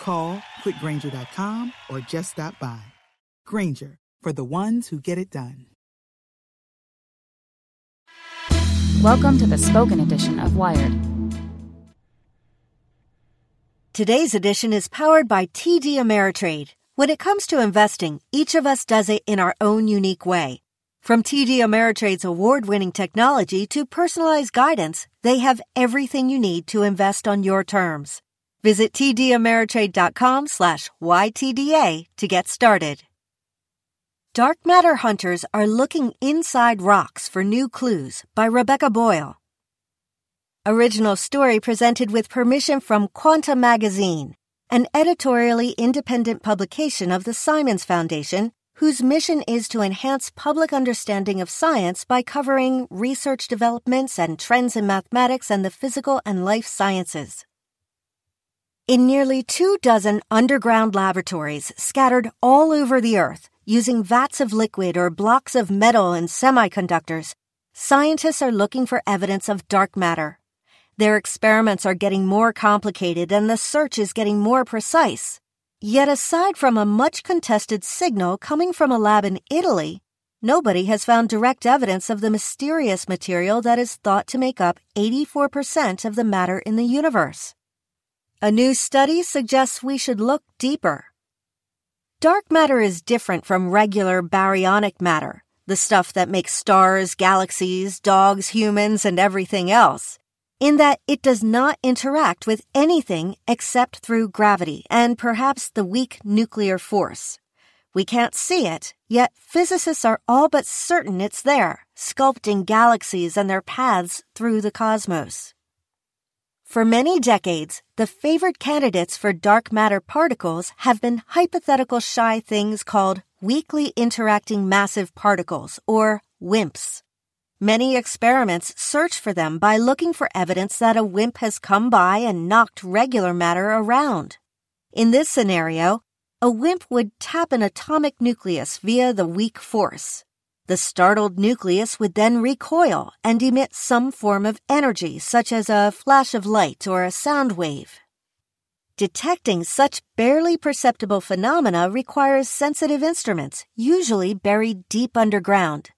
Call quickgranger.com or just stop by. Grainger, for the ones who get it done. Welcome to the spoken edition of Wired. Today's edition is powered by TD Ameritrade. When it comes to investing, each of us does it in our own unique way. From TD Ameritrade's award-winning technology to personalized guidance, they have everything you need to invest on your terms. Visit tdameritrade.com slash YTDA to get started. Dark Matter Hunters are looking inside rocks for new clues by Rebecca Boyle. Original story presented with permission from Quanta Magazine, an editorially independent publication of the Simons Foundation, whose mission is to enhance public understanding of science by covering research developments and trends in mathematics and the physical and life sciences. In nearly two dozen underground laboratories scattered all over the Earth, using vats of liquid or blocks of metal and semiconductors, scientists are looking for evidence of dark matter. Their experiments are getting more complicated and the search is getting more precise. Yet aside from a much contested signal coming from a lab in Italy, nobody has found direct evidence of the mysterious material that is thought to make up 84% of the matter in the universe. A new study suggests we should look deeper. Dark matter is different from regular baryonic matter, the stuff that makes stars, galaxies, dogs, humans, and everything else, in that it does not interact with anything except through gravity and perhaps the weak nuclear force. We can't see it, yet physicists are all but certain it's there, sculpting galaxies and their paths through the cosmos. For many decades, the favored candidates for dark matter particles have been hypothetical shy things called weakly interacting massive particles, or WIMPs. Many experiments search for them by looking for evidence that a WIMP has come by and knocked regular matter around. In this scenario, a WIMP would tap an atomic nucleus via the weak force. The startled nucleus would then recoil and emit some form of energy, such as a flash of light or a sound wave. Detecting such barely perceptible phenomena requires sensitive instruments, usually buried deep underground.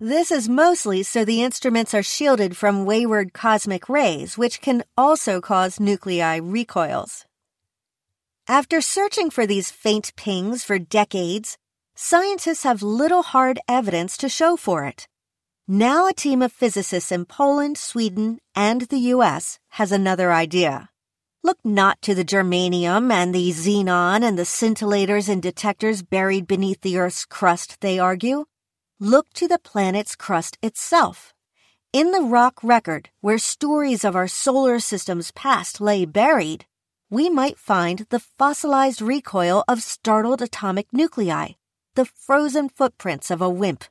This is mostly so the instruments are shielded from wayward cosmic rays, which can also cause nuclei recoils. After searching for these faint pings for decades, scientists have little hard evidence to show for it. Now a team of physicists in Poland, Sweden, and the US has another idea. Look not to the germanium and the xenon and the scintillators and detectors buried beneath the Earth's crust, they argue. Look to the planet's crust itself. In the rock record, where stories of our solar system's past lay buried, we might find the fossilized recoil of startled atomic nuclei, the frozen footprints of a WIMP.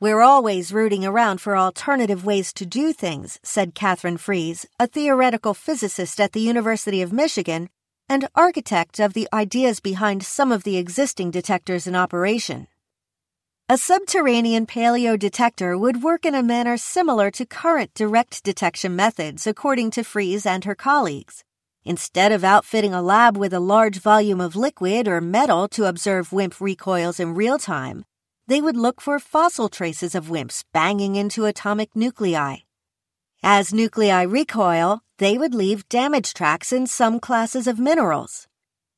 We're always rooting around for alternative ways to do things, said Katherine Freese, a theoretical physicist at the University of Michigan and architect of the ideas behind some of the existing detectors in operation. A subterranean paleo detector would work in a manner similar to current direct detection methods, according to Freese and her colleagues. Instead of outfitting a lab with a large volume of liquid or metal to observe WIMP recoils in real time, they would look for fossil traces of WIMPs banging into atomic nuclei. As nuclei recoil, they would leave damage tracks in some classes of minerals.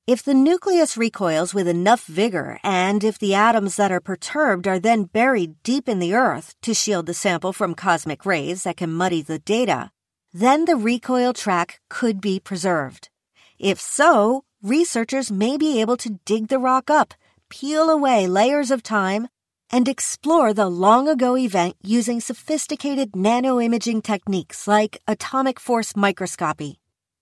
If the nucleus recoils with enough vigor, and if the atoms that are perturbed are then buried deep in the earth to shield the sample from cosmic rays that can muddy the data, then the recoil track could be preserved. If so, researchers may be able to dig the rock up, peel away layers of time, and explore the long ago event using sophisticated nanoimaging techniques like atomic force microscopy.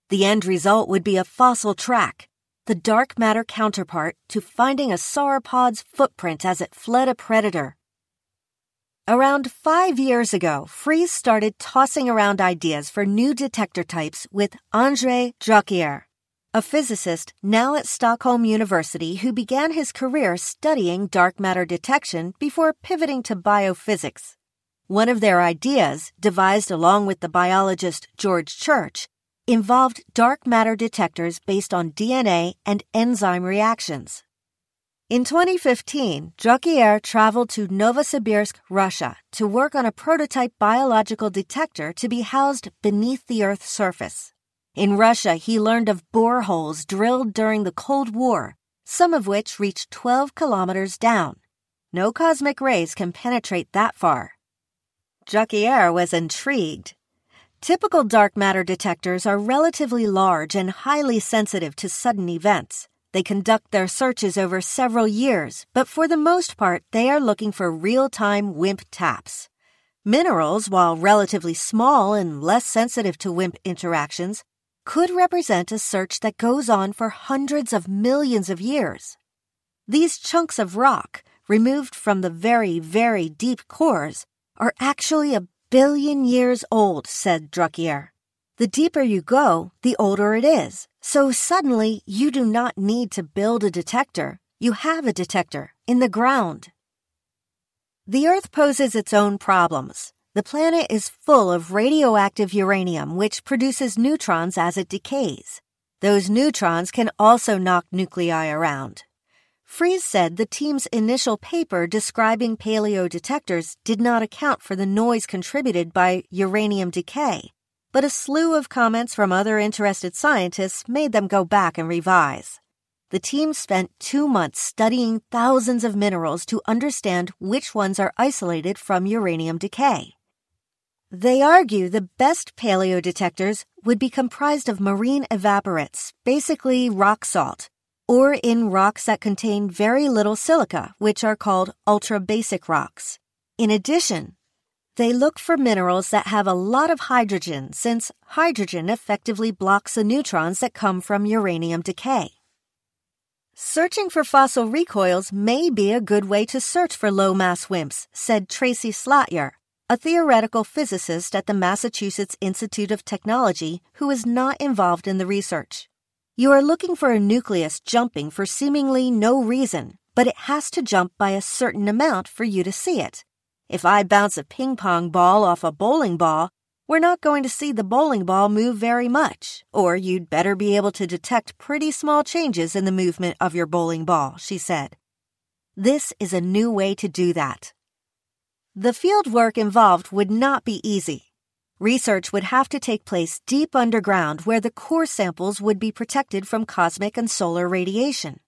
The end result would be a fossil track, the dark matter counterpart to finding a sauropod's footprint as it fled a predator. Around five years ago, Freese started tossing around ideas for new detector types with Andrzej Drukier a physicist now at Stockholm University who began his career studying dark matter detection before pivoting to biophysics. One of their ideas, devised along with the biologist George Church, involved dark matter detectors based on DNA and enzyme reactions. In 2015, Drukier traveled to Novosibirsk, Russia, to work on a prototype biological detector to be housed beneath the Earth's surface. In Russia, he learned of boreholes drilled during the Cold War, some of which reached 12 kilometers down. No cosmic rays can penetrate that far. Drukier was intrigued. Typical dark matter detectors are relatively large and highly sensitive to sudden events. They conduct their searches over several years, but for the most part, they are looking for real time WIMP taps. Minerals, while relatively small and less sensitive to WIMP interactions, could represent a search that goes on for hundreds of millions of years. These chunks of rock, removed from the very, very deep cores, are actually a billion years old, said Drukier. The deeper you go, the older it is. So suddenly, you do not need to build a detector. You have a detector in the ground. The Earth poses its own problems. The planet is full of radioactive uranium, which produces neutrons as it decays. Those neutrons can also knock nuclei around. Freese said the team's initial paper describing paleo detectors did not account for the noise contributed by uranium decay, but a slew of comments from other interested scientists made them go back and revise. The team spent two months studying thousands of minerals to understand which ones are isolated from uranium decay. They argue the best paleo detectors would be comprised of marine evaporites, basically rock salt, or in rocks that contain very little silica, which are called ultra basic rocks. In addition, they look for minerals that have a lot of hydrogen, since hydrogen effectively blocks the neutrons that come from uranium decay. Searching for fossil recoils may be a good way to search for low mass WIMPs, said Tracy Slatyer, a theoretical physicist at the Massachusetts Institute of Technology who is not involved in the research. You are looking for a nucleus jumping for seemingly no reason, but it has to jump by a certain amount for you to see it. If I bounce a ping pong ball off a bowling ball, we're not going to see the bowling ball move very much, or you'd better be able to detect pretty small changes in the movement of your bowling ball, she said. This is a new way to do that. The field work involved would not be easy. Research would have to take place deep underground where the core samples would be protected from cosmic and solar radiation.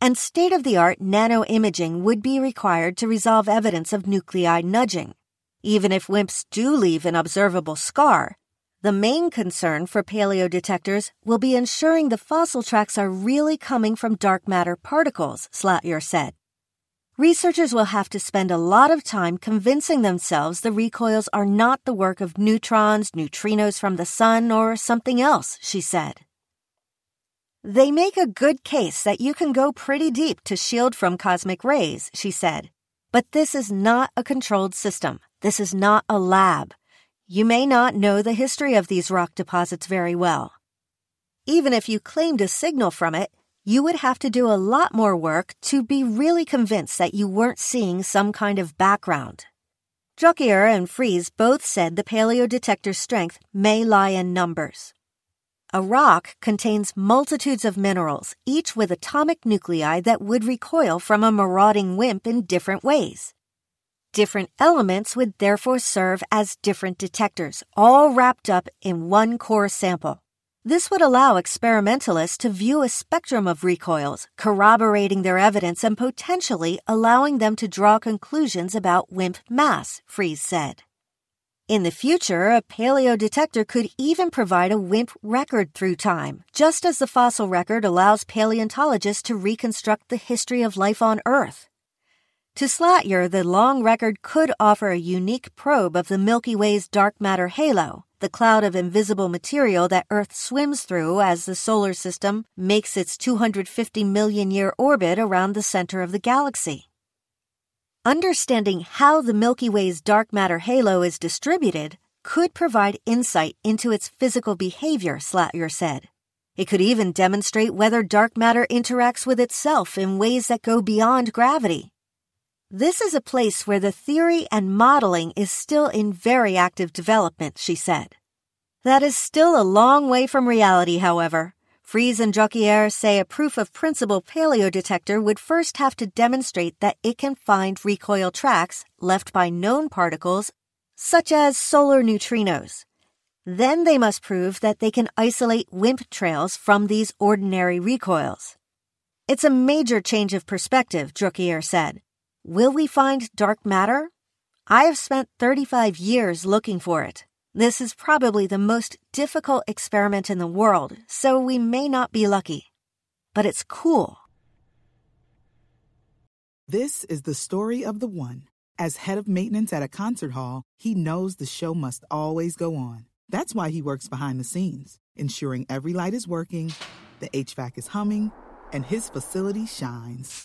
And state of the art nanoimaging would be required to resolve evidence of nuclei nudging. Even if WIMPs do leave an observable scar, the main concern for paleo detectors will be ensuring the fossil tracks are really coming from dark matter particles, Slatyer said. Researchers will have to spend a lot of time convincing themselves the recoils are not the work of neutrons, neutrinos from the sun, or something else, she said. They make a good case that you can go pretty deep to shield from cosmic rays, she said. But this is not a controlled system. This is not a lab. You may not know the history of these rock deposits very well. Even if you claimed a signal from it, you would have to do a lot more work to be really convinced that you weren't seeing some kind of background. Drukier and Freese both said the paleo detector's strength may lie in numbers. A rock contains multitudes of minerals, each with atomic nuclei that would recoil from a marauding WIMP in different ways. Different elements would therefore serve as different detectors, all wrapped up in one core sample. This would allow experimentalists to view a spectrum of recoils, corroborating their evidence and potentially allowing them to draw conclusions about WIMP mass, Freese said. In the future, a paleo detector could even provide a WIMP record through time, just as the fossil record allows paleontologists to reconstruct the history of life on Earth. To Slatyer, the long record could offer a unique probe of the Milky Way's dark matter halo, the cloud of invisible material that Earth swims through as the solar system makes its 250 million year orbit around the center of the galaxy. Understanding how the Milky Way's dark matter halo is distributed could provide insight into its physical behavior, Slatyer said. It could even demonstrate whether dark matter interacts with itself in ways that go beyond gravity. This is a place where the theory and modeling is still in very active development, she said. That is still a long way from reality, however. Freese and Drukier say a proof of principle paleo detector would first have to demonstrate that it can find recoil tracks left by known particles, such as solar neutrinos. Then they must prove that they can isolate WIMP trails from these ordinary recoils. It's a major change of perspective, Drukier said. Will we find dark matter? I have spent 35 years looking for it. This is probably the most difficult experiment in the world, so we may not be lucky. But it's cool. This is the story of the one. As head of maintenance at a concert hall, he knows the show must always go on. That's why he works behind the scenes, ensuring every light is working, the HVAC is humming, and his facility shines.